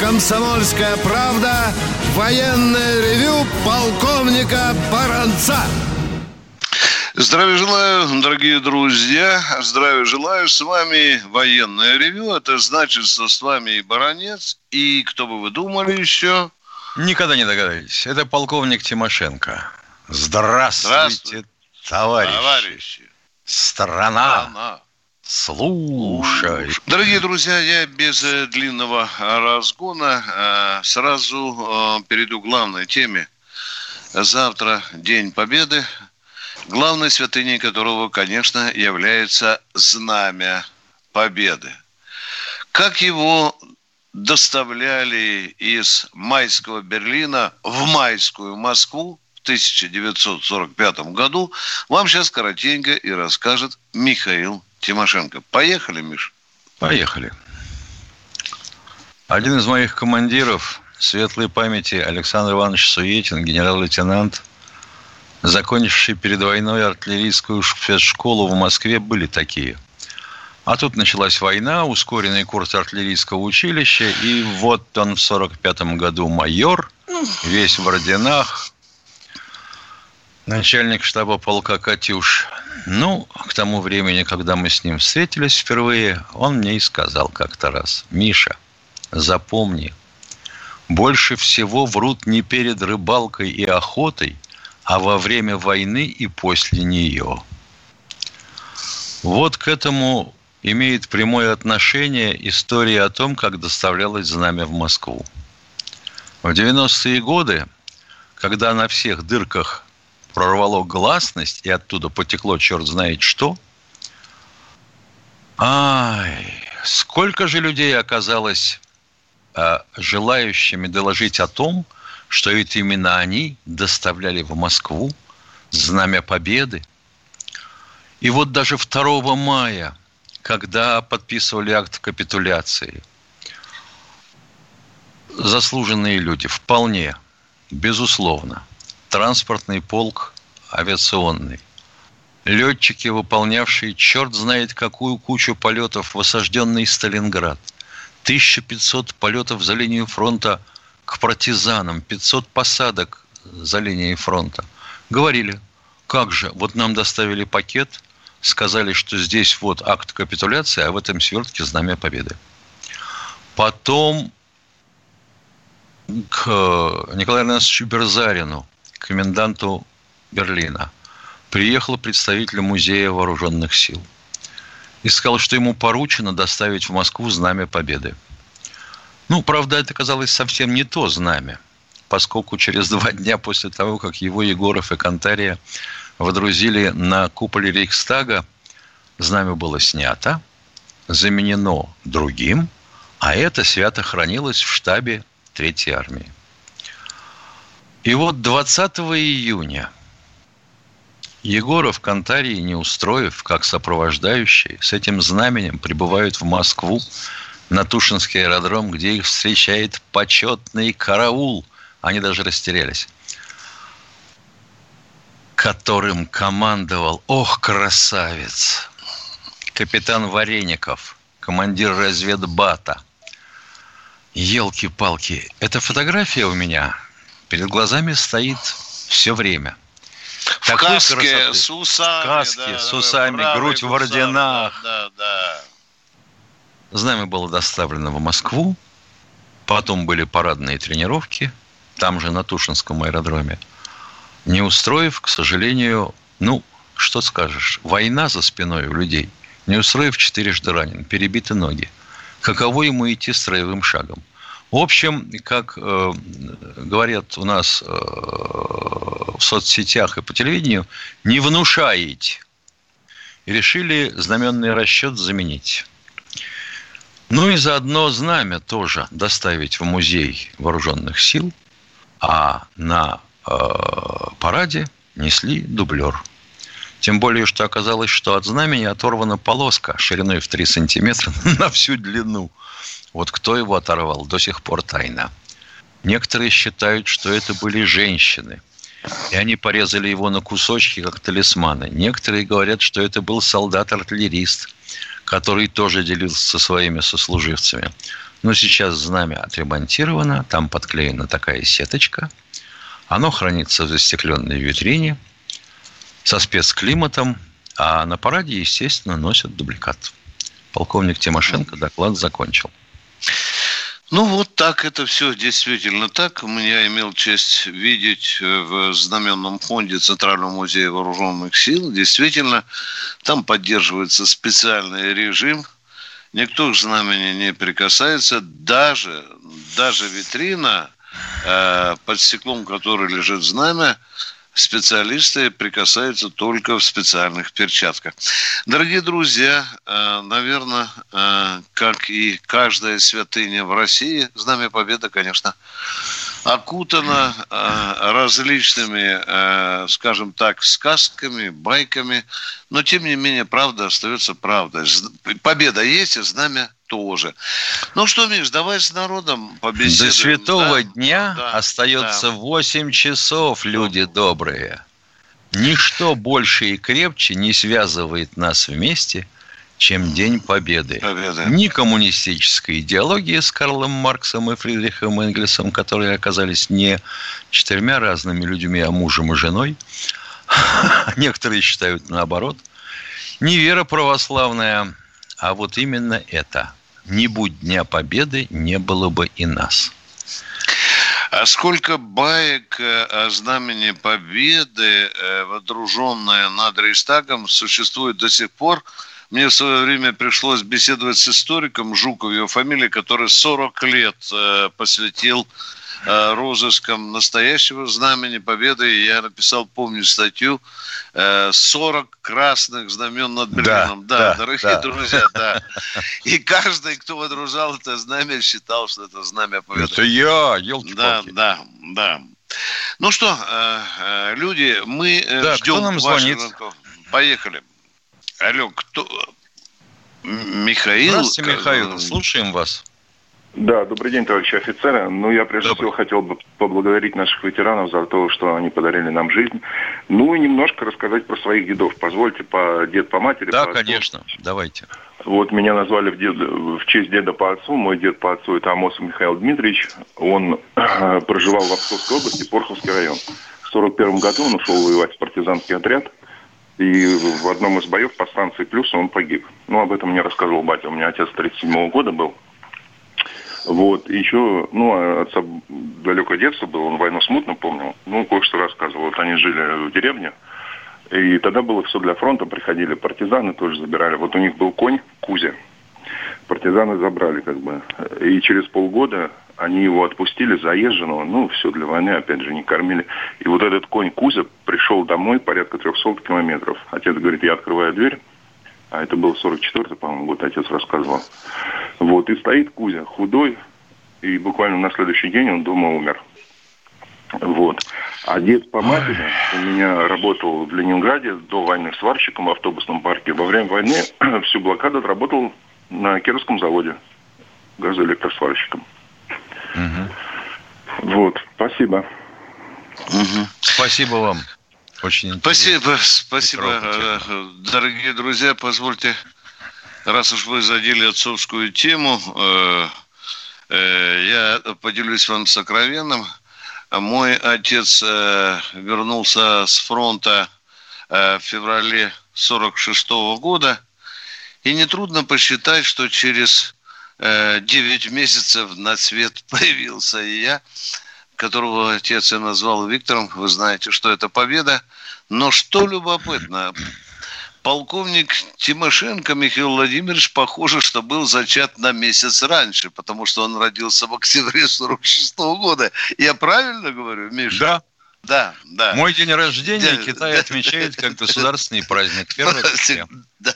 «Комсомольская правда» военное ревю полковника Баранца. Здравия желаю, дорогие друзья. Здравия желаю. С вами военное ревю. Это значит, что с вами и Баранец. И кто бы вы думали еще? Никогда не догадались. Это полковник Тимошенко. Здравствуйте, Здравствуйте товарищи. товарищи. Страна. Страна. Слушай. Дорогие друзья, я без э, длинного разгона э, сразу э, перейду к главной теме. Завтра День Победы, главной святыней которого, конечно, является Знамя Победы. Как его доставляли из майского Берлина в майскую Москву в 1945 году, вам сейчас коротенько и расскажет Михаил Тимошенко. Поехали, Миш? Поехали. Один из моих командиров, светлой памяти Александр Иванович Суетин, генерал-лейтенант, закончивший перед войной артиллерийскую спецшколу в Москве, были такие. А тут началась война, ускоренный курс артиллерийского училища, и вот он в 45 году майор, весь в орденах, начальник штаба полка «Катюш». Ну, к тому времени, когда мы с ним встретились впервые, он мне и сказал как-то раз, «Миша, запомни, больше всего врут не перед рыбалкой и охотой, а во время войны и после нее». Вот к этому имеет прямое отношение история о том, как доставлялось знамя в Москву. В 90-е годы, когда на всех дырках прорвало гласность, и оттуда потекло черт знает что. Ай, сколько же людей оказалось э, желающими доложить о том, что ведь именно они доставляли в Москву знамя победы. И вот даже 2 мая, когда подписывали акт капитуляции, заслуженные люди, вполне, безусловно, транспортный полк авиационный. Летчики, выполнявшие черт знает какую кучу полетов в осажденный Сталинград. 1500 полетов за линию фронта к партизанам, 500 посадок за линией фронта. Говорили, как же, вот нам доставили пакет, сказали, что здесь вот акт капитуляции, а в этом свертке знамя победы. Потом к Николаю Ивановичу Берзарину, коменданту Берлина, приехал представитель Музея вооруженных сил и сказал, что ему поручено доставить в Москву знамя Победы. Ну, правда, это казалось совсем не то знамя, поскольку через два дня после того, как его Егоров и Кантария водрузили на куполе Рейхстага, знамя было снято, заменено другим, а это свято хранилось в штабе Третьей армии. И вот 20 июня Егоров, Кантарий, не устроив, как сопровождающие, с этим знаменем прибывают в Москву на Тушинский аэродром, где их встречает почетный караул. Они даже растерялись. Которым командовал, ох, красавец, капитан Вареников, командир разведбата. Елки-палки, эта фотография у меня – перед глазами стоит все время. В Такой каске красоты. с усами. В каске да, с усами, грудь в орденах. Да, да. Знамя было доставлено в Москву. Потом были парадные тренировки. Там же на Тушинском аэродроме. Не устроив, к сожалению, ну, что скажешь, война за спиной у людей. Не устроив, четырежды ранен, перебиты ноги. Каково ему идти строевым шагом? В общем, как э, говорят у нас э, в соцсетях и по телевидению, не внушаете. И решили знаменный расчет заменить. Ну и заодно знамя тоже доставить в музей вооруженных сил, а на э, параде несли дублер. Тем более, что оказалось, что от знамени оторвана полоска шириной в 3 сантиметра на всю длину – вот кто его оторвал, до сих пор тайна. Некоторые считают, что это были женщины. И они порезали его на кусочки, как талисманы. Некоторые говорят, что это был солдат-артиллерист, который тоже делился со своими сослуживцами. Но сейчас знамя отремонтировано, там подклеена такая сеточка. Оно хранится в застекленной витрине со спецклиматом, а на параде, естественно, носят дубликат. Полковник Тимошенко доклад закончил. Ну, вот так это все действительно так. Я имел честь видеть в знаменном фонде Центрального музея вооруженных сил. Действительно, там поддерживается специальный режим. Никто к знамени не прикасается. Даже, даже витрина, э, под стеклом которой лежит знамя, специалисты прикасаются только в специальных перчатках. Дорогие друзья, э, наверное, э, как и каждая святыня в России, Знамя Победы, конечно, окутано э, различными, скажем так, сказками, байками, но тем не менее правда остается правдой. Победа есть, и знамя тоже. Ну что, Миш, давай с народом побеседуем. До святого да? дня да, остается да. 8 часов, люди добрые. Ничто больше и крепче не связывает нас вместе, чем День Победы. Победы. Ни коммунистической идеологии с Карлом Марксом и Фридрихом Энгельсом, которые оказались не четырьмя разными людьми, а мужем и женой. Некоторые считают наоборот. Не вера православная, а вот именно это – не будь Дня Победы, не было бы и нас. А сколько баек э, о знамени Победы, э, водруженное над Рейстагом, существует до сих пор? Мне в свое время пришлось беседовать с историком Жуков, его фамилия, который 40 лет э, посвятил розыском настоящего знамени Победы. Я написал, помню, статью 40 э, красных знамен над Берлином. Да, да, да дорогие да. друзья, да. И каждый, кто водружал это знамя, считал, что это знамя Победы. Это я, елки Да, да, да. Ну что, э, люди, мы да, ждем кто нам звонит? Звонков. Поехали. Алло, кто? Михаил? Здравствуйте, Михаил. Слушаем вас. Да, добрый день, товарищи офицеры. Ну, я прежде добрый. всего хотел бы поблагодарить наших ветеранов за то, что они подарили нам жизнь. Ну и немножко рассказать про своих дедов. Позвольте, по дед по матери. Да, по конечно, давайте. Вот меня назвали в, дед, в честь деда по отцу. Мой дед по отцу это Амосов Михаил Дмитриевич. Он э, проживал в Обсковской области, Порховский район. В 41 году он ушел воевать в партизанский отряд. И в одном из боев по станции Плюс он погиб. Ну, об этом мне рассказывал батя. У меня отец 37 -го года был. Вот, еще, ну, а отца далекое детство было, он войну смутно помнил. Ну, кое-что рассказывал. Вот они жили в деревне, и тогда было все для фронта, приходили партизаны, тоже забирали. Вот у них был конь Кузя. Партизаны забрали, как бы. И через полгода они его отпустили заезженного, ну, все для войны, опять же, не кормили. И вот этот конь Кузя пришел домой порядка 300 километров. Отец говорит, я открываю дверь, а это был 44-й, по-моему, год, отец рассказывал. Вот, и стоит Кузя, худой, и буквально на следующий день он дома умер. Вот. А дед по матери у меня работал в Ленинграде до войны сварщиком в автобусном парке. Во время войны всю блокаду отработал на Кировском заводе газоэлектросварщиком. Угу. Вот, спасибо. Угу. Спасибо вам. Очень интересно. Спасибо, спасибо, э, дорогие друзья. Позвольте, раз уж вы задели отцовскую тему, э, э, я поделюсь вам сокровенным. Мой отец вернулся с фронта в феврале 46 года, и нетрудно посчитать, что через 9 месяцев на свет появился и я которого отец я назвал Виктором, вы знаете, что это победа. Но что любопытно, полковник Тимошенко Михаил Владимирович, похоже, что был зачат на месяц раньше, потому что он родился в октябре 46 -го года. Я правильно говорю, Миша? Да. Да, да. Мой день рождения да, Китай да, отмечает как государственный праздник. Первый да.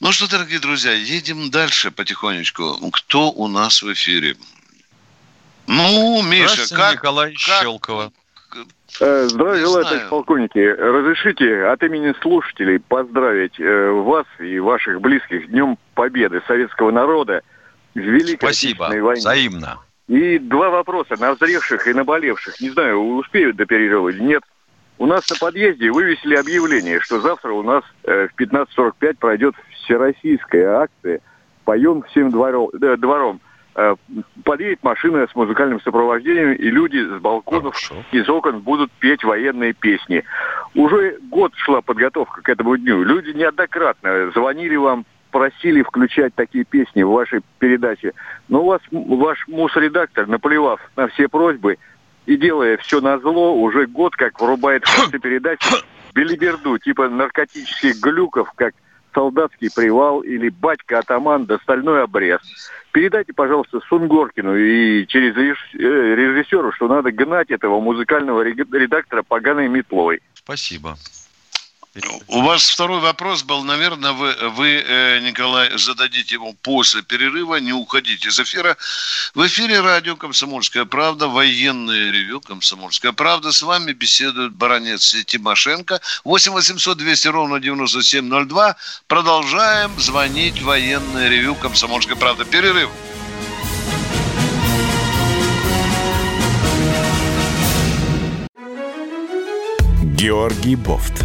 Ну что, дорогие друзья, едем дальше потихонечку. Кто у нас в эфире? Ну, Миша, как... Николай как... Щелкова. Э, здравия желаю, товарищ полковники. Разрешите от имени слушателей поздравить э, вас и ваших близких Днем Победы советского народа в Великой Спасибо. Отечественной войне. Взаимно. И два вопроса, назревших и наболевших. Не знаю, успеют до перерыва или нет. У нас на подъезде вывесили объявление, что завтра у нас э, в 15.45 пройдет всероссийская акция «Поем всем двором». Э, подъедет машина с музыкальным сопровождением, и люди с балконов, Хорошо. из окон будут петь военные песни. Уже год шла подготовка к этому дню. Люди неоднократно звонили вам, просили включать такие песни в вашей передаче. Но у вас ваш мус-редактор, наплевав на все просьбы и делая все на зло, уже год как врубает в конце передачи белиберду, типа наркотических глюков, как солдатский привал или батька-атаман да стальной обрез. Передайте, пожалуйста, Сунгоркину и через э, режиссеру, что надо гнать этого музыкального редактора поганой метлой. Спасибо. У вас второй вопрос был, наверное, вы, вы, э, Николай, зададите его после перерыва, не уходите из эфира. В эфире радио «Комсомольская правда», военное ревю «Комсомольская правда». С вами беседует баронец Тимошенко. 8 800 200 ровно 9702. Продолжаем звонить военное ревю «Комсомольская правда». Перерыв. Георгий Бофт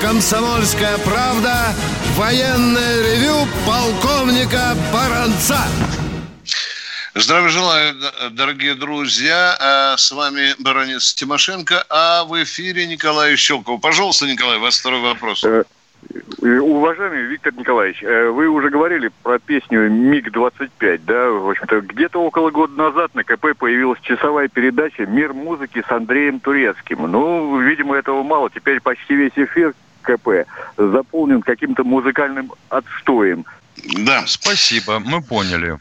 «Комсомольская правда» военное ревю полковника Баранца. Здравия желаю, дорогие друзья. А с вами баронец Тимошенко, а в эфире Николай Щелков. Пожалуйста, Николай, у вас второй вопрос. Э, Э, уважаемый Виктор Николаевич, э, вы уже говорили про песню МиГ-25, да? В общем-то, где-то около года назад на КП появилась часовая передача «Мир музыки» с Андреем Турецким. Ну, видимо, этого мало. Теперь почти весь эфир КП заполнен каким-то музыкальным отстоем. Да, спасибо, мы поняли.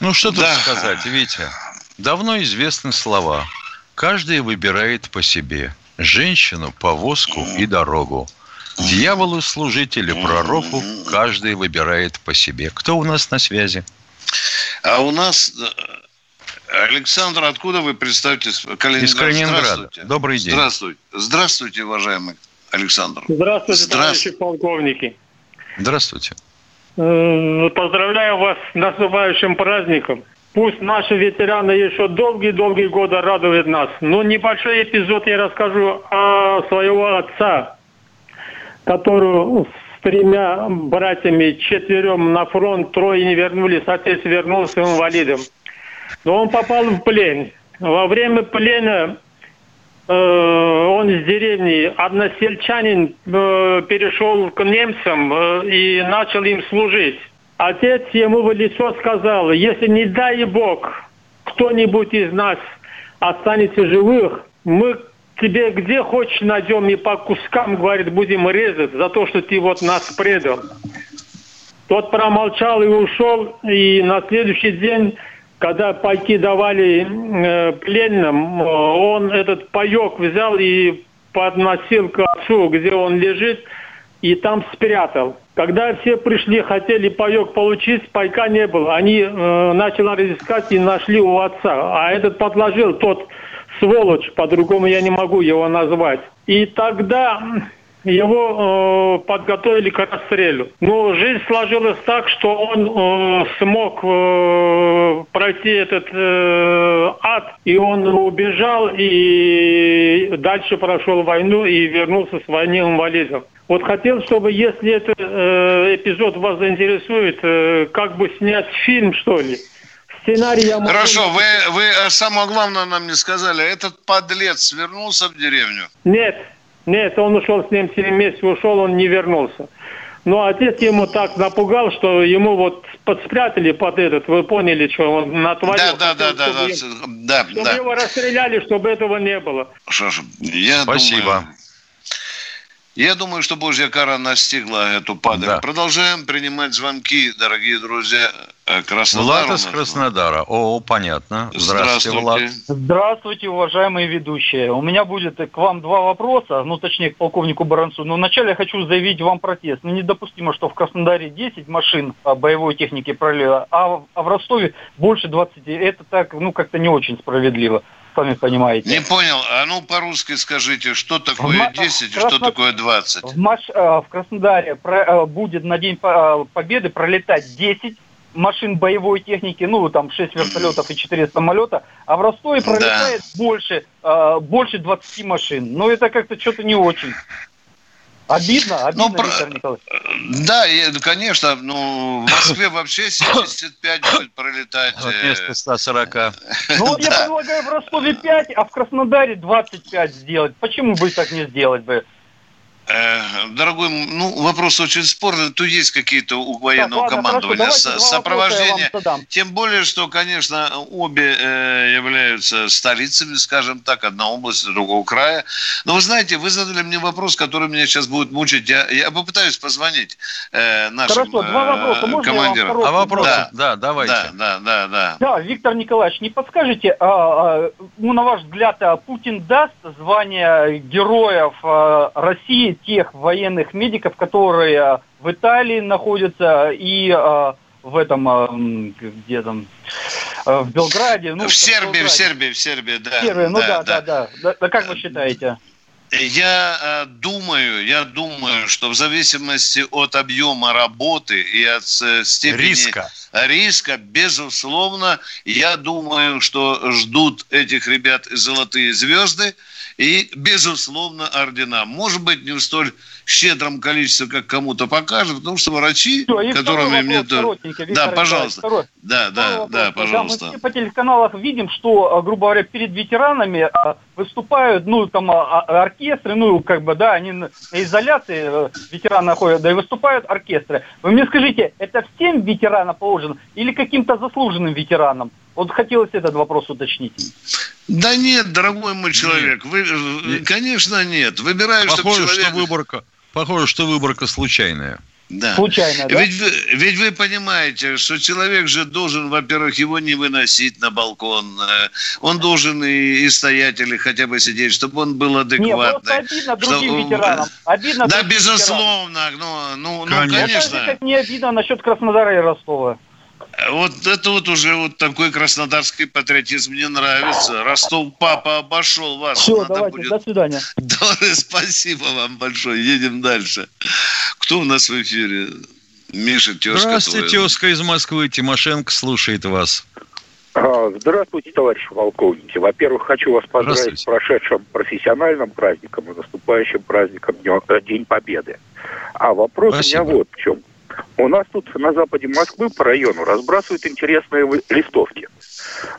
Ну, что тут да. сказать, Витя? Давно известны слова. Каждый выбирает по себе. Женщину, повозку и дорогу. Дьяволу служить или пророку каждый выбирает по себе. Кто у нас на связи? А у нас э, Александр, откуда вы представьтесь? Калининград. Из Калининграда. Добрый день. Здравствуйте. Здравствуйте, уважаемый Александр. Здравствуйте, товарищи полковники. Здравствуйте. Э, поздравляю вас с наступающим праздником. Пусть наши ветераны еще долгие-долгие годы радуют нас. Но небольшой эпизод я расскажу о своего отца, которую с тремя братьями, четверем на фронт, трое не вернулись, отец вернулся инвалидом. Но он попал в плен. Во время плена он из деревни, односельчанин э, перешел к немцам э, и начал им служить. Отец ему в лицо сказал, если не дай Бог, кто-нибудь из нас останется живых, мы тебе где хочешь найдем и по кускам, говорит, будем резать за то, что ты вот нас предал. Тот промолчал и ушел, и на следующий день, когда пайки давали э, пленным, он этот паек взял и подносил к отцу, где он лежит, и там спрятал. Когда все пришли, хотели паек получить, пайка не было. Они э, начали разыскать и нашли у отца. А этот подложил тот сволочь, по-другому я не могу его назвать. И тогда его э, подготовили к расстрелу. Но жизнь сложилась так, что он э, смог э, пройти этот э, ад, и он убежал и дальше прошел войну и вернулся с войны инвалидом. Вот хотел, чтобы, если этот э, эпизод вас заинтересует, э, как бы снять фильм, что ли, сценарий я могу... Хорошо, вы, вы э, самое главное нам не сказали. Этот подлец вернулся в деревню? Нет, нет, он ушел с ним 7 месяцев, ушел, он не вернулся. Но отец ему так напугал, что ему вот подспрятали под этот, вы поняли, что он натворил. Да, да, да, да, да, чтобы да. его расстреляли, чтобы этого не было. Что ж, я Спасибо. Думаю... Я думаю, что Божья кара настигла эту падаль. Да. Продолжаем принимать звонки, дорогие друзья. Э, Краснодар. Влад из Краснодара. О, понятно. Здравствуйте, Влад. Здравствуйте, уважаемые ведущие. У меня будет к вам два вопроса, ну, точнее, к полковнику Баранцу. Но вначале я хочу заявить вам протест. Ну, недопустимо, что в Краснодаре 10 машин боевой техники пролило, а, а в Ростове больше 20. Это так, ну, как-то не очень справедливо сами понимаете. Не понял. А ну по-русски скажите, что такое 10 и что такое 20? В, Маш... Э, в Краснодаре э, будет на День э, Победы пролетать 10 машин боевой техники, ну, там 6 вертолетов и 4 самолета, а в Ростове пролетает да. больше, больше 20 машин. Но это как-то что-то не очень. Обидно, обидно, ну, Виктор Николаевич. Да, конечно, ну, в Москве вообще 75 будет пролетать. Вместо 140. Ну, я предлагаю в Ростове 5, а в Краснодаре 25 сделать. Почему бы так не сделать бы? Э, дорогой, ну, вопрос очень спорный. Тут есть какие-то у военного так, ладно, командования хорошо, сопровождения. Тем более, что, конечно, обе э, являются столицами, скажем так, одна область, другого края. Но вы знаете, вы задали мне вопрос, который меня сейчас будет мучить. Я, я попытаюсь позвонить э, нашим хорошо, два вопроса. Можно командирам. А вопрос? Да, да, давайте. Да, да, да, да. Да, Виктор Николаевич, не подскажете, а, а, ну, на ваш взгляд, а Путин даст звание героев а, России тех военных медиков, которые в Италии находятся и э, в этом, э, где там, э, в Белграде. Ну, в Сербии, в Сербии, в Сербии, да. Сербия, ну да, да, да. да. да. да как вы считаете? Я э, думаю, я думаю, что в зависимости от объема работы и от э, степени риска, риска безусловно, я думаю, что ждут этих ребят золотые звезды и, безусловно, ордена. Может быть, не в столь щедром количестве, как кому-то покажут, потому что врачи, Все, которыми мне... Да, пожалуйста. Второй. Да, да, да, пожалуйста. Да, мы все по телеканалах видим, что, грубо говоря, перед ветеранами а, выступают, ну, там, а, а, оркестры, ну, как бы, да, они на изоляции, э, ветераны находят, да, и выступают оркестры. Вы мне скажите, это всем ветеранам положено или каким-то заслуженным ветеранам? Вот хотелось этот вопрос уточнить. Да нет, дорогой мой человек, вы, э, конечно, нет. Выбираю, Похоже, чтобы человек... что выборка, похоже, что выборка случайная. Да. Случайно, да? Ведь, ведь вы понимаете, что человек же должен, во-первых, его не выносить на балкон. Э, он должен и, и стоять или хотя бы сидеть, чтобы он был адекватный. Нет, обидно другим что... ветеранам. Обидно да, безусловно. Ветеранам. Ну, ну, конечно. ну, конечно. Это как не обидно насчет Краснодара и Ростова. Вот это вот уже вот такой краснодарский патриотизм мне нравится. Ростов папа обошел вас. Все, давайте, будет... до свидания. Доброе, спасибо вам большое. Едем дальше. Кто у нас в эфире? Миша, тезка Здравствуйте, твоя. тезка из Москвы. Тимошенко слушает вас. А, здравствуйте, товарищи полковники. Во-первых, хочу вас поздравить с прошедшим профессиональным праздником и наступающим праздником День Победы. А вопрос Спасибо. у меня вот в чем. У нас тут на западе Москвы по району разбрасывают интересные листовки.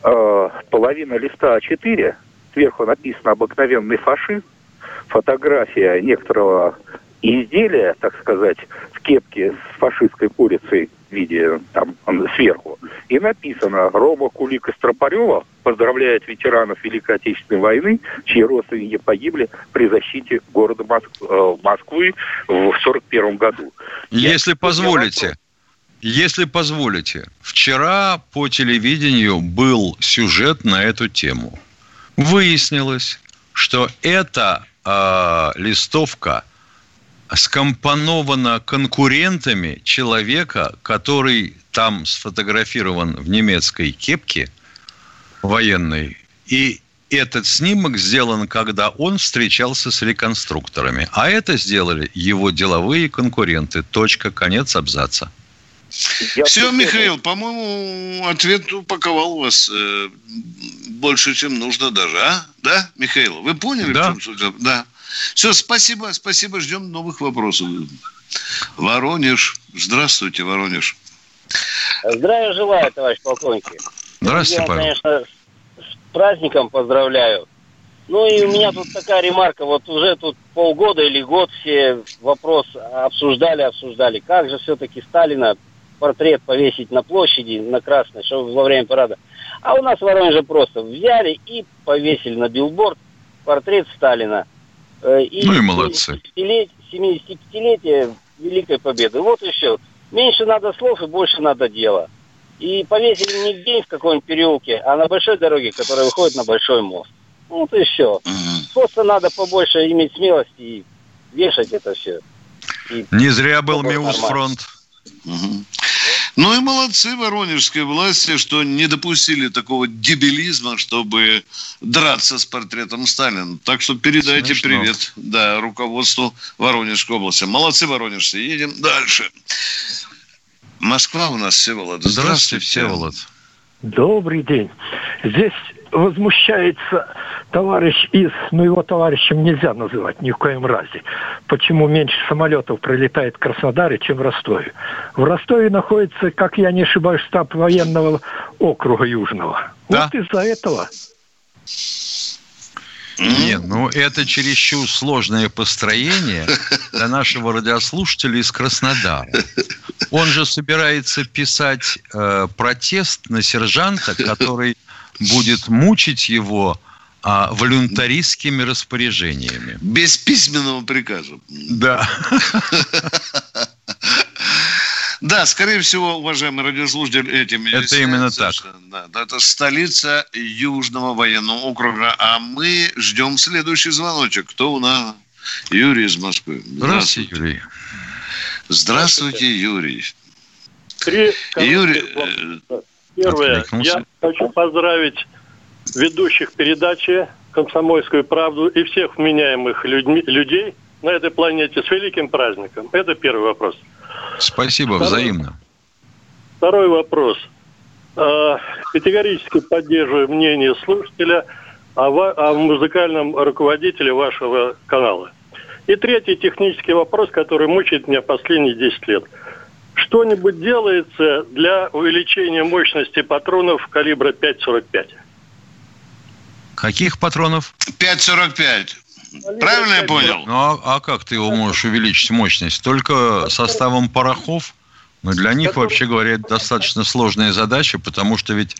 Э, половина листа А4, сверху написано «Обыкновенный фашист», фотография некоторого изделия, так сказать, в кепке с фашистской курицей в виде там сверху. И написано «Рома Кулик Стропарева поздравляет ветеранов Великой Отечественной войны, чьи родственники погибли при защите города Моск... Э, Москвы в 1941 году». Если Я... позволите, если позволите, вчера по телевидению был сюжет на эту тему. Выяснилось, что эта э, листовка – скомпоновано конкурентами человека, который там сфотографирован в немецкой кепке военной. И этот снимок сделан, когда он встречался с реконструкторами. А это сделали его деловые конкуренты. Точка, конец абзаца. Я Все, Михаил, по-моему, ответ упаковал вас э, больше, чем нужно даже, а? Да, Михаил? Вы поняли, да. в чем суть? Да. Все, спасибо, спасибо, ждем новых вопросов. Воронеж. Здравствуйте, Воронеж. Здравия желаю, товарищ полковники. Здравствуйте, Я, конечно, с праздником поздравляю. Ну и у меня тут такая ремарка. Вот уже тут полгода или год все вопрос обсуждали, обсуждали. Как же все-таки Сталина портрет повесить на площади, на Красной, чтобы во время парада. А у нас в Воронеже просто взяли и повесили на билборд портрет Сталина – и ну и молодцы. 75-летие Великой Победы. Вот еще. Меньше надо слов и больше надо дела. И повесили не в день в каком-нибудь переулке, а на большой дороге, которая выходит на большой мост. Вот и все. Угу. Просто надо побольше иметь смелости и вешать это все. И не зря был Миус фронт. Угу. Ну и молодцы воронежской власти, что не допустили такого дебилизма, чтобы драться с портретом Сталина. Так что передайте Смешно. привет да, руководству Воронежской области. Молодцы, воронежцы. Едем дальше. Москва у нас, Всеволод. Здравствуйте, Всеволод. Добрый день. Здесь возмущается товарищ из, ну его товарищем нельзя называть ни в коем разе. Почему меньше самолетов пролетает в Краснодаре, чем в Ростове? В Ростове находится, как я не ошибаюсь, штаб военного округа Южного. Да. Вот из-за этого. Нет, ну это чересчур сложное построение для нашего радиослушателя из Краснодара. Он же собирается писать э, протест на сержанта, который будет мучить его а, волюнтаристскими распоряжениями. Без письменного приказа. Да. Да, скорее всего, уважаемый радиослушатель, этим Это именно так. Да, это столица Южного военного округа. А мы ждем следующий звоночек. Кто у нас? Юрий из Москвы. Здравствуйте, Юрий. Здравствуйте, Юрий. Юрий, Первое, я хочу поздравить ведущих передачи «Комсомольскую правду» и всех вменяемых людьми, людей на этой планете с великим праздником. Это первый вопрос. Спасибо, Второй, взаимно. Второй вопрос. А, категорически поддерживаю мнение слушателя о, о музыкальном руководителе вашего канала. И третий технический вопрос, который мучает меня последние 10 лет – что-нибудь делается для увеличения мощности патронов калибра 5,45? Каких патронов? 5,45. Правильно я понял? Ну, а, а как ты его можешь увеличить мощность? Только составом порохов? Но для них, вообще говоря, это достаточно сложная задача, потому что ведь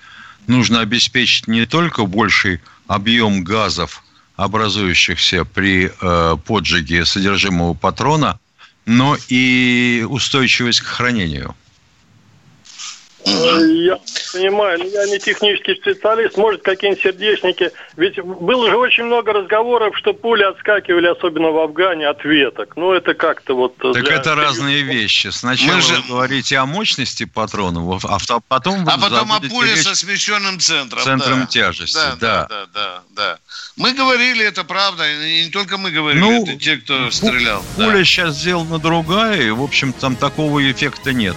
нужно обеспечить не только больший объем газов, образующихся при э, поджиге содержимого патрона, но и устойчивость к хранению. Я понимаю, но я не технический специалист, может, какие-нибудь сердечники. Ведь было же очень много разговоров, что пули отскакивали, особенно в Афгане, от веток. Ну, это как-то вот... Так для... это разные вещи. Сначала же... вы говорите о мощности патронов, а потом... А потом о пуле со смещенным центром. Центром да. тяжести, да, да. Да, да, да, Мы говорили, это правда, и не только мы говорили, ну, это те, кто стрелял. Пуля да. сейчас сделана другая, и, в общем, там такого эффекта нет.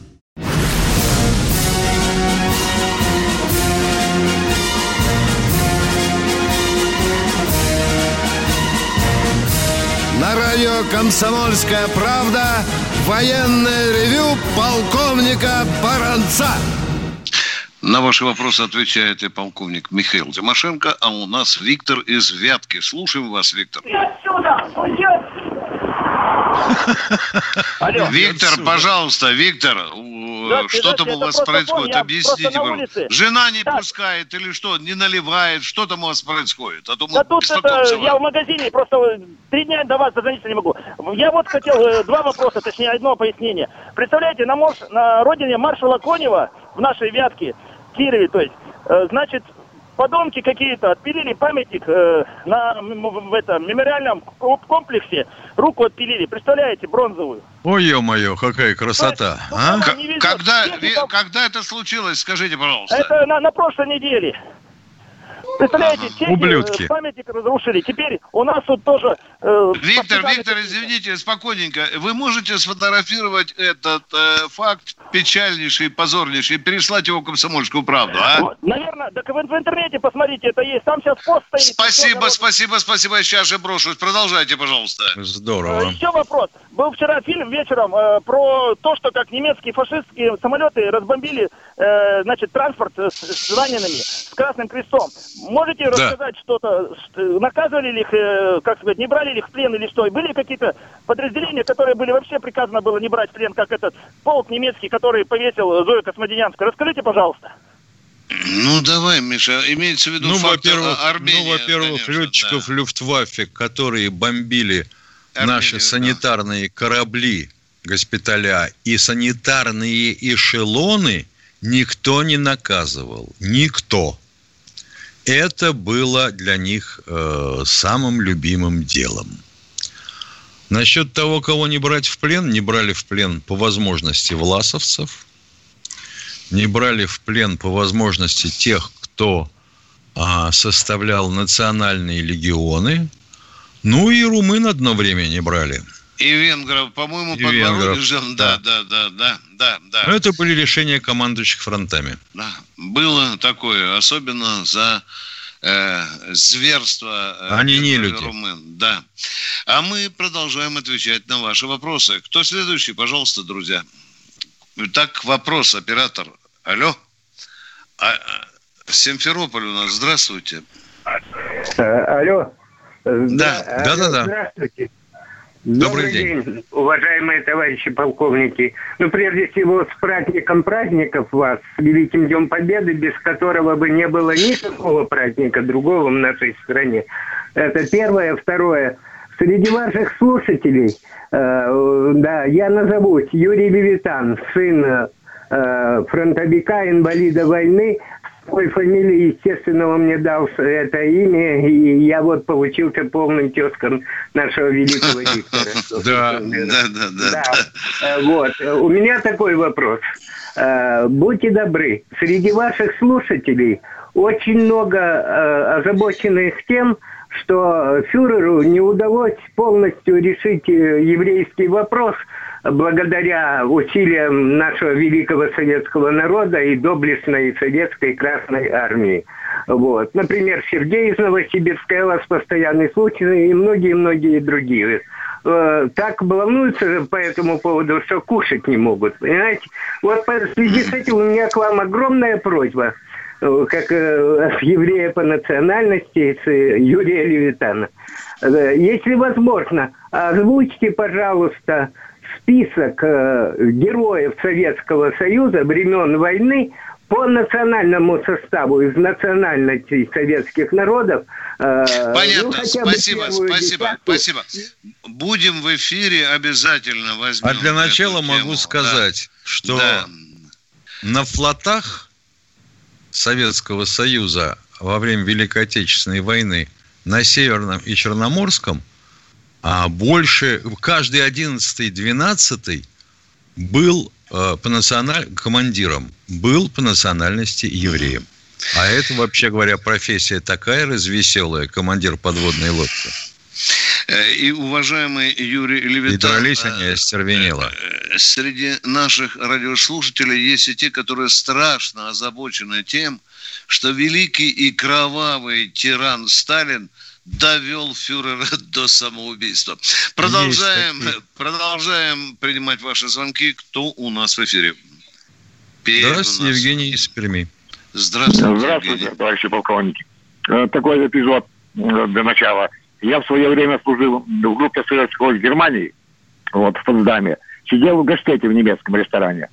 Радио «Комсомольская правда» военное ревю полковника Баранца. На ваши вопросы отвечает и полковник Михаил Тимошенко, а у нас Виктор из Вятки. Слушаем вас, Виктор. Отсюда! Виктор, пожалуйста, Виктор, да, что там у вас происходит? Объясните, пожалуйста. Жена не да. пускает или что, не наливает? Что там у вас происходит? А то мы да тут это, я в магазине, просто три дня до вас дозвониться не могу. Я вот хотел э, два вопроса, точнее, одно пояснение. Представляете, на, марш, на родине маршала Конева в нашей Вятке, Кирове, то есть, э, значит, подонки какие-то отпилили памятник э, на в этом мемориальном комплексе, руку отпилили, представляете, бронзовую. Ой, ё-моё, какая красота. А? Когда, когда это случилось, скажите, пожалуйста. Это на, на прошлой неделе. Представляете, чехи Ублюдки. памятник разрушили. Теперь у нас тут тоже... Э, Виктор, Виктор, извините, спокойненько. Вы можете сфотографировать этот э, факт печальнейший, позорнейший, и переслать его в комсомольскую правду, а? Наверное, так в, в интернете посмотрите, это есть. Там сейчас пост стоит. Спасибо, спасибо, спасибо. Сейчас же брошусь. Продолжайте, пожалуйста. Здорово. Э, еще вопрос. Был вчера фильм вечером э, про то, что как немецкие фашистские самолеты разбомбили, э, значит, транспорт с, с ранеными, с Красным Крестом. Можете да. рассказать что-то? Наказывали ли их, э, как сказать, не брали ли их в плен или что? Были какие-то подразделения, которые были вообще приказано было не брать в плен, как этот полк немецкий, который повесил Зою Космодемьянскую? Расскажите, пожалуйста. Ну, давай, Миша, имеется в виду ну, во-первых, Армения, Ну, во-первых, конечно, летчиков да. Люфтваффе, которые бомбили Армению, наши санитарные да. корабли, госпиталя и санитарные эшелоны, никто не наказывал. Никто. Это было для них э, самым любимым делом. Насчет того, кого не брать в плен, не брали в плен по возможности власовцев, не брали в плен по возможности тех, кто а, составлял национальные легионы, ну и румын одно время не брали. И венгров, по-моему, под Воронежем. Да, да, да, да, да, да. Но это были решения командующих фронтами. Да, было такое, особенно за э, зверство э, Они не люди. румын. Да. А мы продолжаем отвечать на ваши вопросы. Кто следующий, пожалуйста, друзья? Так, вопрос, оператор. Алло. А, а Симферополь у нас. Здравствуйте. Алло. Да, да, да, да. Здравствуйте. Добрый, Добрый день. день, уважаемые товарищи полковники. Ну, прежде всего, с праздником праздников вас, с Великим Днем Победы, без которого бы не было никакого праздника другого в нашей стране. Это первое. Второе. Среди ваших слушателей, э, да, я назовусь Юрий Левитан, сын э, фронтовика, инвалида войны, такой фамилии, естественно, он мне дал это имя, и я вот получился полным тезком нашего великого диктора. Да, да, да, да. Э, вот. У меня такой вопрос. Э, будьте добры, среди ваших слушателей очень много э, озабоченных тем, что фюреру не удалось полностью решить еврейский вопрос – благодаря усилиям нашего великого советского народа и доблестной советской Красной Армии. Вот. Например, Сергей из Новосибирска, у вас постоянный случай, и многие-многие другие. Э, так волнуются по этому поводу, что кушать не могут, понимаете? Вот в связи с этим у меня к вам огромная просьба, э, как э, еврея по национальности, Юрия Левитана. Если возможно, озвучьте, пожалуйста, список э, героев Советского Союза времен войны по национальному составу из национальностей советских народов. Э, Понятно, ну, спасибо, спасибо, десятку. спасибо. Будем в эфире, обязательно возьмем. А для начала могу сказать, да. что да. на флотах Советского Союза во время Великой Отечественной войны на Северном и Черноморском а больше, каждый одиннадцатый, двенадцатый был э, по националь... командиром, был по национальности евреем. А это, вообще говоря, профессия такая развеселая, командир подводной лодки. Э, и, уважаемый Юрий Левитан... И дрались они остервенело. Э, среди наших радиослушателей есть и те, которые страшно озабочены тем, что великий и кровавый тиран Сталин – довел фюрера до самоубийства. Продолжаем, продолжаем принимать ваши звонки. Кто у нас в эфире? Здравствуйте, Евгений из Перми. Здравствуйте, Здравствуйте, Евгений. товарищи полковники. Э, такой эпизод э, для начала. Я в свое время служил в группе советского в Германии, вот, в Потсдаме. Сидел в гостете в немецком ресторане.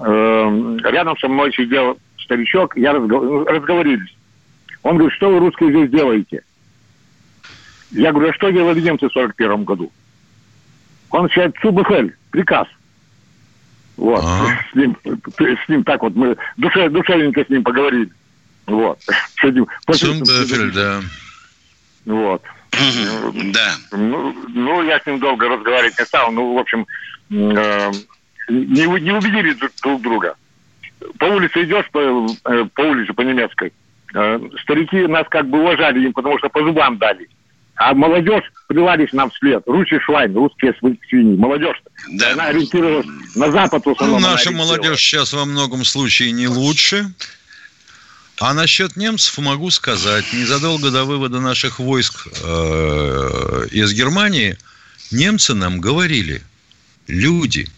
Э, рядом со мной сидел старичок, я разговорились. Он говорит, что вы русские здесь делаете? Я говорю, а что делали немцы в 41 году? Он считает ЦУБФЛ, приказ. Вот. С, ним, с ним так вот мы душе, душевненько с ним поговорили. Вот. Цумбефель, да. Вот. Да. Ну, ну, я с ним долго разговаривать не стал. Ну, в общем, э, не, не убедили друг друга. По улице идешь, по, э, по улице, по немецкой, э, старики нас как бы уважали им, потому что по зубам дали. А молодежь плевались нам вслед. Русские швайн, русские свиньи. Молодежь да. она ориентировалась на Запад. В основном, ну, наша молодежь сейчас во многом случае не лучше. А насчет немцев могу сказать, незадолго до вывода наших войск э, из Германии немцы нам говорили, люди,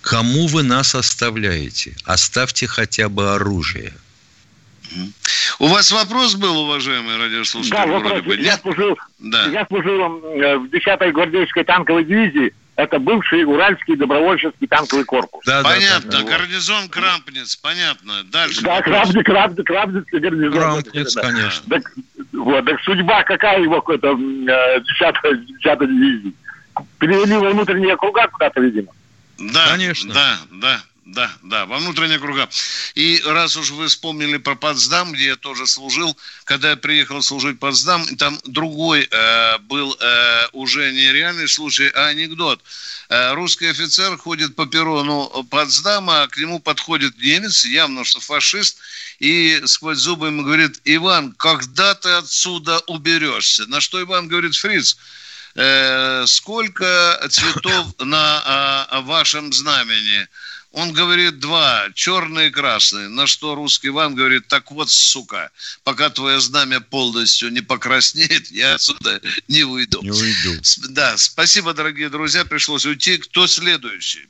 кому вы нас оставляете? Оставьте хотя бы оружие. У вас вопрос был, уважаемый радиослушатель? Да, вопрос. Я служил, да. я служил э, в 10-й гвардейской танковой дивизии это бывший Уральский добровольческий танковый корпус. Да, понятно. Да, да, гарнизон Крампниц, понятно. Дальше. Да, Крампниц, Крампниц, Крампниц гарнизон. Крампниц, да. конечно. Так, вот, так судьба какая его какой-то 10 дивизии? Перевели во внутренние круга куда-то, видимо. Да, конечно. Да, да да, да, во внутренние круга. И раз уж вы вспомнили про Потсдам, где я тоже служил, когда я приехал служить в Потсдам, там другой э, был э, уже не реальный случай, а анекдот. Э, русский офицер ходит по перрону Потсдама, а к нему подходит немец, явно что фашист, и сквозь зубы ему говорит, Иван, когда ты отсюда уберешься? На что Иван говорит, Фриц, э, сколько цветов на э, вашем знамени? Он говорит два, черный и красный. На что русский Иван говорит, так вот, сука, пока твое знамя полностью не покраснеет, я отсюда не уйду. Не уйду. Да, спасибо, дорогие друзья, пришлось уйти. Кто следующий?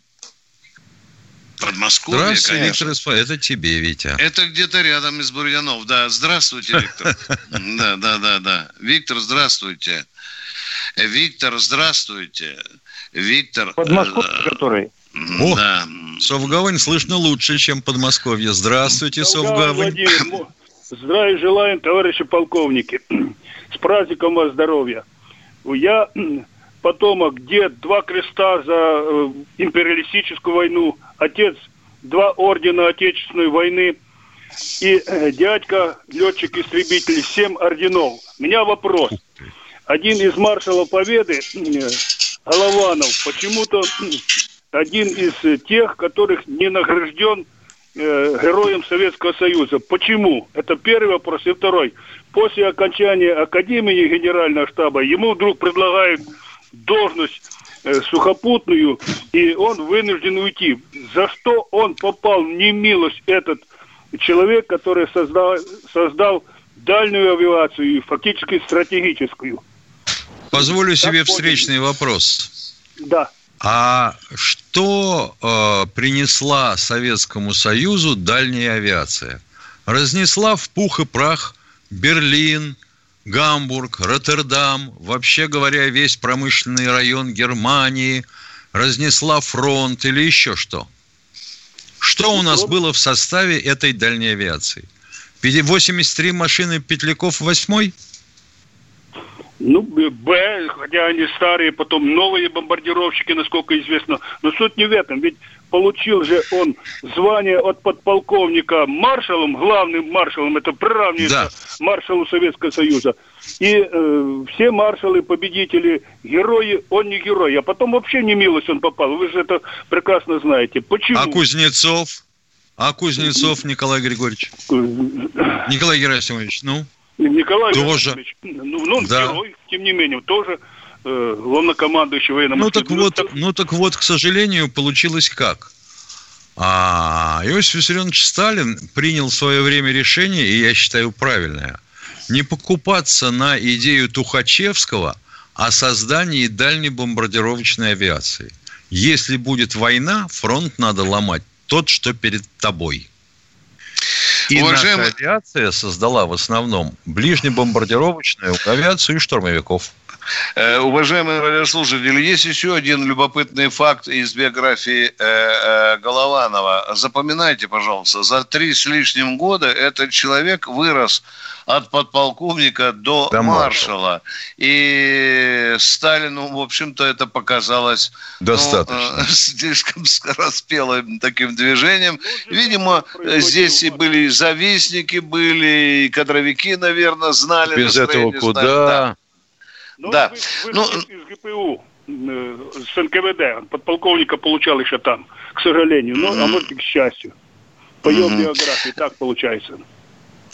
Подмосковье, Здравствуйте, конечно. Виктор это тебе, Витя. Это где-то рядом из Бурьянов, да. Здравствуйте, Виктор. Да, да, да, да. Виктор, здравствуйте. Виктор, здравствуйте. Виктор. Подмосковье, э, который? О, да. Совгавань слышно лучше, чем Подмосковье. Здравствуйте, Совгавань. Здравия желаем, товарищи полковники. С праздником вас здоровья. Я потомок, дед, два креста за э, империалистическую войну, отец, два ордена Отечественной войны и э, дядька, летчик-истребитель, семь орденов. У меня вопрос. Один из маршалов Победы, э, Голованов, почему-то один из э, тех, которых не награжден э, героем Советского Союза. Почему? Это первый вопрос. И второй. После окончания Академии Генерального штаба ему вдруг предлагают должность э, сухопутную, и он вынужден уйти. За что он попал в немилость, этот человек, который создал, создал дальнюю авиацию и фактически стратегическую? Позволю себе встречный вопрос. Да. А что э, принесла Советскому Союзу дальняя авиация? Разнесла в пух и прах Берлин, Гамбург, Роттердам, вообще говоря, весь промышленный район Германии, разнесла фронт или еще что? Что у нас было в составе этой дальней авиации? 83 машины Петляков 8 ну, Б, хотя они старые, потом новые бомбардировщики, насколько известно. Но суть не в этом, ведь получил же он звание от подполковника маршалом, главным маршалом, это приравнивается да. маршалу Советского Союза. И э, все маршалы, победители, герои, он не герой. А потом вообще не милость он попал. Вы же это прекрасно знаете. Почему? А Кузнецов? А Кузнецов Николай Григорьевич? Николай Герасимович, ну? Николай тоже. ну, ну да. герой, тем не менее, тоже э, главнокомандующий военным. Ну так вот, ну так вот, к сожалению, получилось как? А Иосиф Виссарионович Сталин принял в свое время решение, и я считаю правильное, не покупаться на идею Тухачевского о создании дальней бомбардировочной авиации. Если будет война, фронт надо ломать тот, что перед тобой. И Уважаемый... наша авиация создала в основном ближнебомбардировочную авиацию и штурмовиков. Э, уважаемые радиослушатели, есть еще один любопытный факт из биографии э, э, Голованова. Запоминайте, пожалуйста, за три с лишним года этот человек вырос от подполковника до, до маршала. И Сталину, в общем-то, это показалось достаточно ну, слишком скороспелым таким движением. Видимо, здесь и были завистники, были и кадровики, наверное, знали. Без этого куда? Да. Ну, да. Вы, ну, из ГПУ, э, с НКВД, подполковника получал еще там, к сожалению, но, а может и к счастью. По его биографии так получается.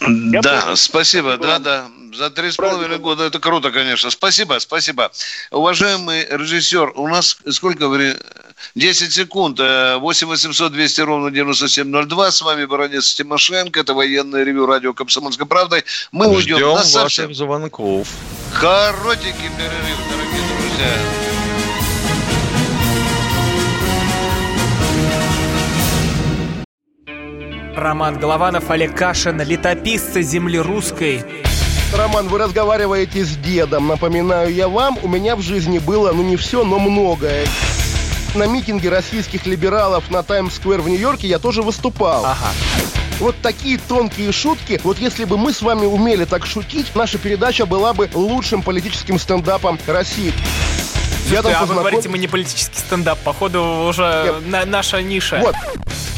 Я да, помню, спасибо, да, да. За три с половиной года это круто, конечно. Спасибо, спасибо. Уважаемый режиссер, у нас сколько времени? 10 секунд. 8 800 200 ровно 9702. С вами Баранец Тимошенко. Это военное ревю радио «Комсомольской правдой». Мы Ждем уйдем на совсем... звонков. Коротенький перерыв, дорогие друзья. Роман Голованов, Олег Кашин, летописцы земли русской. Роман, вы разговариваете с дедом. Напоминаю я вам, у меня в жизни было, ну не все, но многое. На митинге российских либералов на Таймс-сквер в Нью-Йорке я тоже выступал. Ага. Вот такие тонкие шутки, вот если бы мы с вами умели так шутить, наша передача была бы лучшим политическим стендапом России. Я там а познаком... вы говорите, мы не политический стендап, походу уже на, наша ниша. Вот.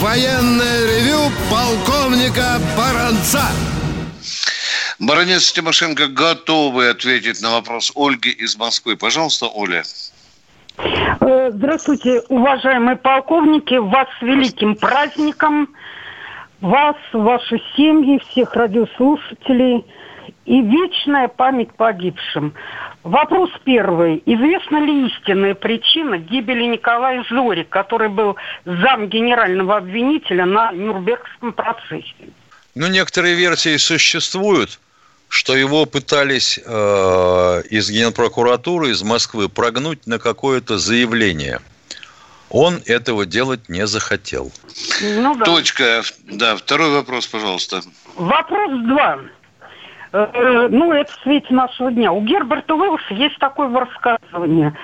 военное ревю полковника Баранца. Баронец Тимошенко готовы ответить на вопрос Ольги из Москвы. Пожалуйста, Оля. Э, здравствуйте, уважаемые полковники. Вас с великим праздником. Вас, ваши семьи, всех радиослушателей. И вечная память погибшим. Вопрос первый. Известна ли истинная причина гибели Николая Зори, который был зам генерального обвинителя на Нюрнбергском процессе? Ну, некоторые версии существуют, что его пытались э, из Генпрокуратуры, из Москвы прогнуть на какое-то заявление. Он этого делать не захотел. Ну, да. Точка. Да, второй вопрос, пожалуйста. Вопрос два. Э, ну, это в свете нашего дня. У Герберта Уэллса есть такое высказывание.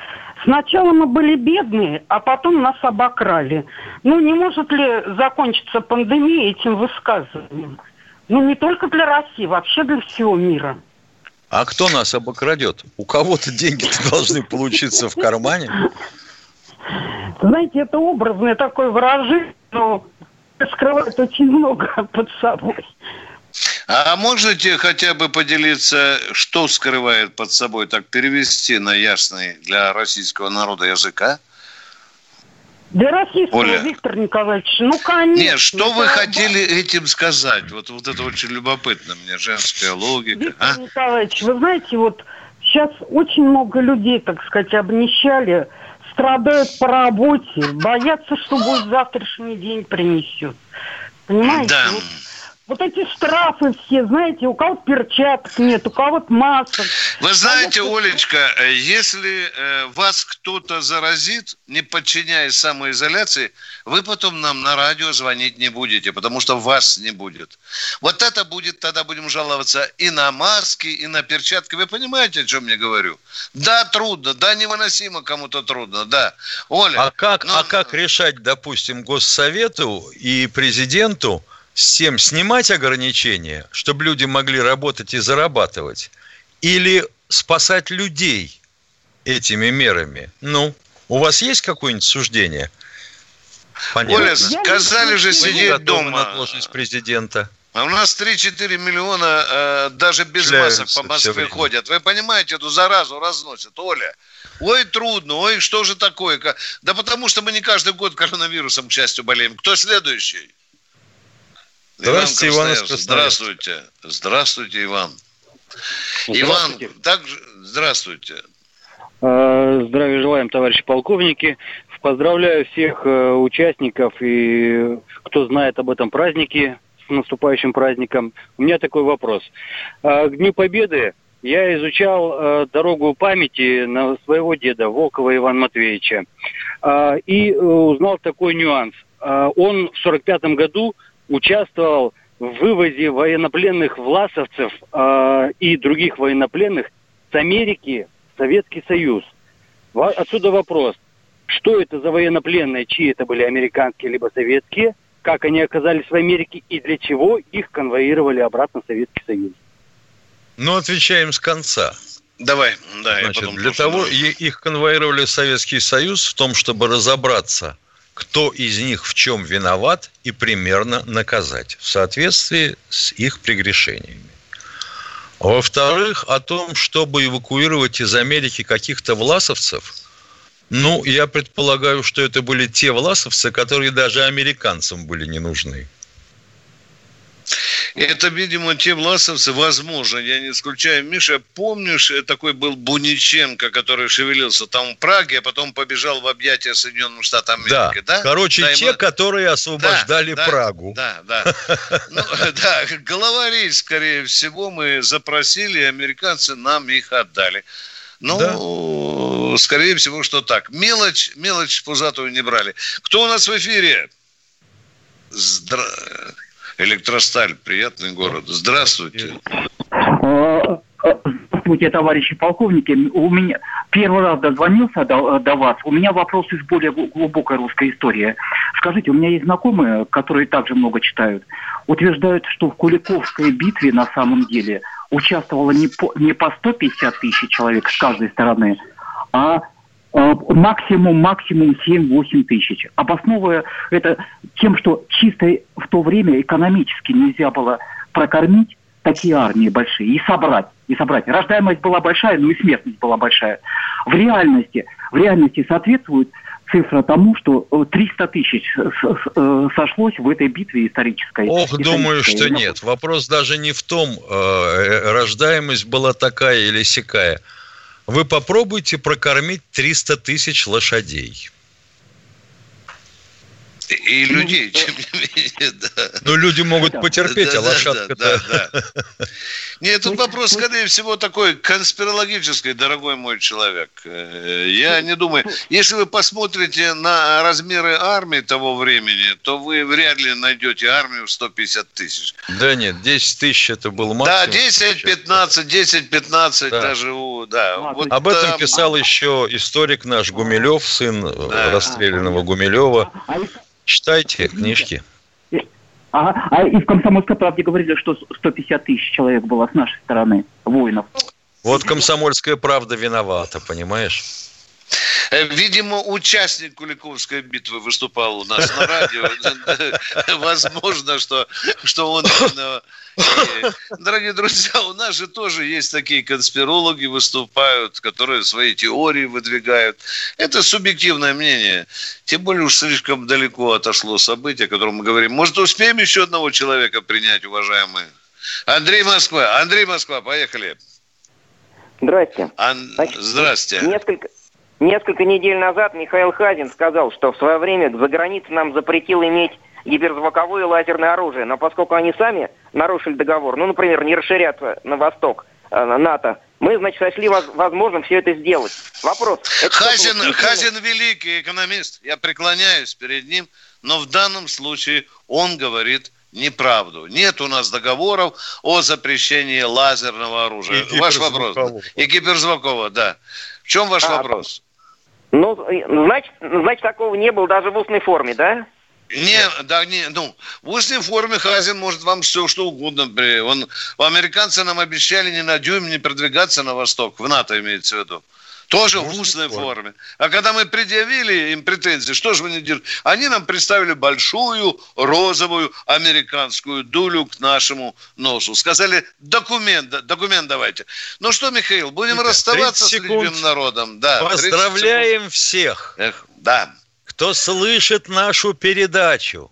Сначала мы были бедные, а потом нас обокрали. Ну, не может ли закончиться пандемия этим высказыванием? Ну, не только для России, вообще для всего мира. А кто нас обокрадет? У кого-то деньги должны получиться в кармане. Знаете, это образное такое выражение, но скрывает очень много под собой. А можете хотя бы поделиться, что скрывает под собой, так перевести на ясный для российского народа языка? Для российского, Оля. Виктор Николаевич, ну, конечно. Нет, что вы хотели этим сказать? Вот, вот это очень любопытно мне, женская логика. Виктор а? Николаевич, вы знаете, вот сейчас очень много людей, так сказать, обнищали, страдают по работе, боятся, что будет завтрашний день принесет. Понимаете? Да. Вот вот эти штрафы все, знаете, у кого перчаток нет, у кого-то масок. Вы знаете, а Олечка, э, если э, вас кто-то заразит, не подчиняясь самоизоляции, вы потом нам на радио звонить не будете, потому что вас не будет. Вот это будет, тогда будем жаловаться и на маски, и на перчатки. Вы понимаете, о чем я говорю? Да, трудно, да, невыносимо кому-то трудно, да. Оля. А как, но... а как решать, допустим, Госсовету и президенту, всем снимать ограничения, чтобы люди могли работать и зарабатывать, или спасать людей этими мерами? Ну, у вас есть какое-нибудь суждение? Понятно. Оля, сказали же сидеть дома. на должность президента. А у нас 3-4 миллиона э, даже без Шляются масок по Москве ходят. Вы понимаете, эту заразу разносят. Оля, ой, трудно, ой, что же такое? Да потому что мы не каждый год коронавирусом, к счастью, болеем. Кто следующий? Здравствуйте, Иван, Иван Здравствуйте. Здравствуйте, Иван. Здравствуйте. Иван, также здравствуйте. Здравия желаем, товарищи полковники. Поздравляю всех участников и кто знает об этом празднике, с наступающим праздником. У меня такой вопрос. К Дню Победы я изучал дорогу памяти на своего деда Волкова Ивана Матвеевича и узнал такой нюанс. Он в 45 году участвовал в вывозе военнопленных власовцев э, и других военнопленных с Америки в Советский Союз. Во, отсюда вопрос, что это за военнопленные, чьи это были американские либо советские, как они оказались в Америке и для чего их конвоировали обратно в Советский Союз. Ну, отвечаем с конца. Давай, да, Значит, я потом для того их конвоировали в Советский Союз в том, чтобы разобраться – кто из них в чем виноват и примерно наказать в соответствии с их прегрешениями. Во-вторых, о том, чтобы эвакуировать из Америки каких-то власовцев, ну, я предполагаю, что это были те власовцы, которые даже американцам были не нужны. Это, видимо, те власовцы, возможно, я не исключаю. Миша, помнишь, э, такой был Буниченко, который шевелился там в Праге, а потом побежал в объятия Соединенных Штатов Америки, да? да? Короче, да, те, которые освобождали да, Прагу. Да, да. Ну, да, главарей, скорее всего, мы запросили, американцы нам их отдали. Ну, да. скорее всего, что так. Мелочь, мелочь пузатую не брали. Кто у нас в эфире? Здра... Электросталь, приятный город. Здравствуйте. Здравствуйте, товарищи полковники. У меня первый раз дозвонился до, до вас. У меня вопрос из более глубокой русской истории. Скажите, у меня есть знакомые, которые также много читают, утверждают, что в Куликовской битве на самом деле участвовало не по, не по 150 тысяч человек с каждой стороны, а максимум, максимум 7-8 тысяч. Обосновывая это тем, что чисто в то время экономически нельзя было прокормить такие армии большие и собрать. И собрать. Рождаемость была большая, но и смертность была большая. В реальности, в реальности соответствует цифра тому, что 300 тысяч э, сошлось в этой битве исторической. Ох, исторической. думаю, что нет. Вопрос даже не в том, э, рождаемость была такая или сякая. Вы попробуйте прокормить 300 тысяч лошадей. И людей, тем не менее, да. Ну, люди могут потерпеть, а лошадка да, да, да. Нет, тут вопрос, скорее всего, такой конспирологический, дорогой мой человек. Э, я не думаю. Если вы посмотрите на размеры армии того времени, то вы вряд ли найдете армию в 150 тысяч. Да нет, 10 тысяч это был максимум. Да, 10-15, 10-15 да. даже, да. Вот Об этом там... писал еще историк наш Гумилев, сын да. расстрелянного Гумилева. Читайте книжки. Ага. А и в «Комсомольской правде» говорили, что 150 тысяч человек было с нашей стороны, воинов. Вот «Комсомольская правда» виновата, понимаешь? Э, видимо, участник Куликовской битвы выступал у нас на радио. Возможно, что, что он... Дорогие друзья, у нас же тоже есть такие конспирологи выступают, которые свои теории выдвигают. Это субъективное мнение. Тем более уж слишком далеко отошло событие, о котором мы говорим. Может, успеем еще одного человека принять, уважаемые? Андрей Москва. Андрей Москва, поехали. Здрасте. Ан... Значит, Здрасте. Несколько, Несколько недель назад Михаил Хазин сказал, что в свое время за границей нам запретил иметь гиперзвуковое лазерное оружие, но поскольку они сами нарушили договор, ну, например, не расширяться на восток э, НАТО, мы, значит, сочли возможным все это сделать. Вопрос. Хазин, Хазин великий экономист, я преклоняюсь перед ним, но в данном случае он говорит неправду. Нет у нас договоров о запрещении лазерного оружия. И Ваш вопрос. И гиперзвукового, да. В чем ваш а, вопрос? Ну, значит, значит, такого не было даже в устной форме, да? Не, да, не, ну, в устной форме Хазин может вам все что угодно. Он, американцы нам обещали ни на дюйм не продвигаться на восток, в НАТО имеется в виду. Тоже в устной форме. А когда мы предъявили им претензии, что же вы не держите? Они нам представили большую розовую американскую дулю к нашему носу. Сказали, документ, документ давайте. Ну что, Михаил, будем Итак, расставаться с любимым народом. Да, Поздравляем всех. Эх, да. Кто слышит нашу передачу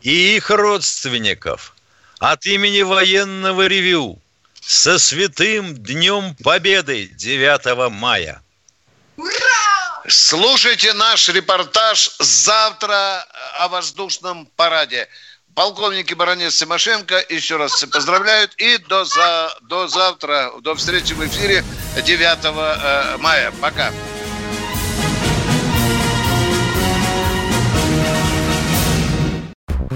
и их родственников от имени военного ревю со святым Днем Победы 9 мая. Слушайте наш репортаж завтра о воздушном параде. Полковники Баранец Тимошенко еще раз поздравляют. И до, за, до завтра, до встречи в эфире 9 э, мая. Пока.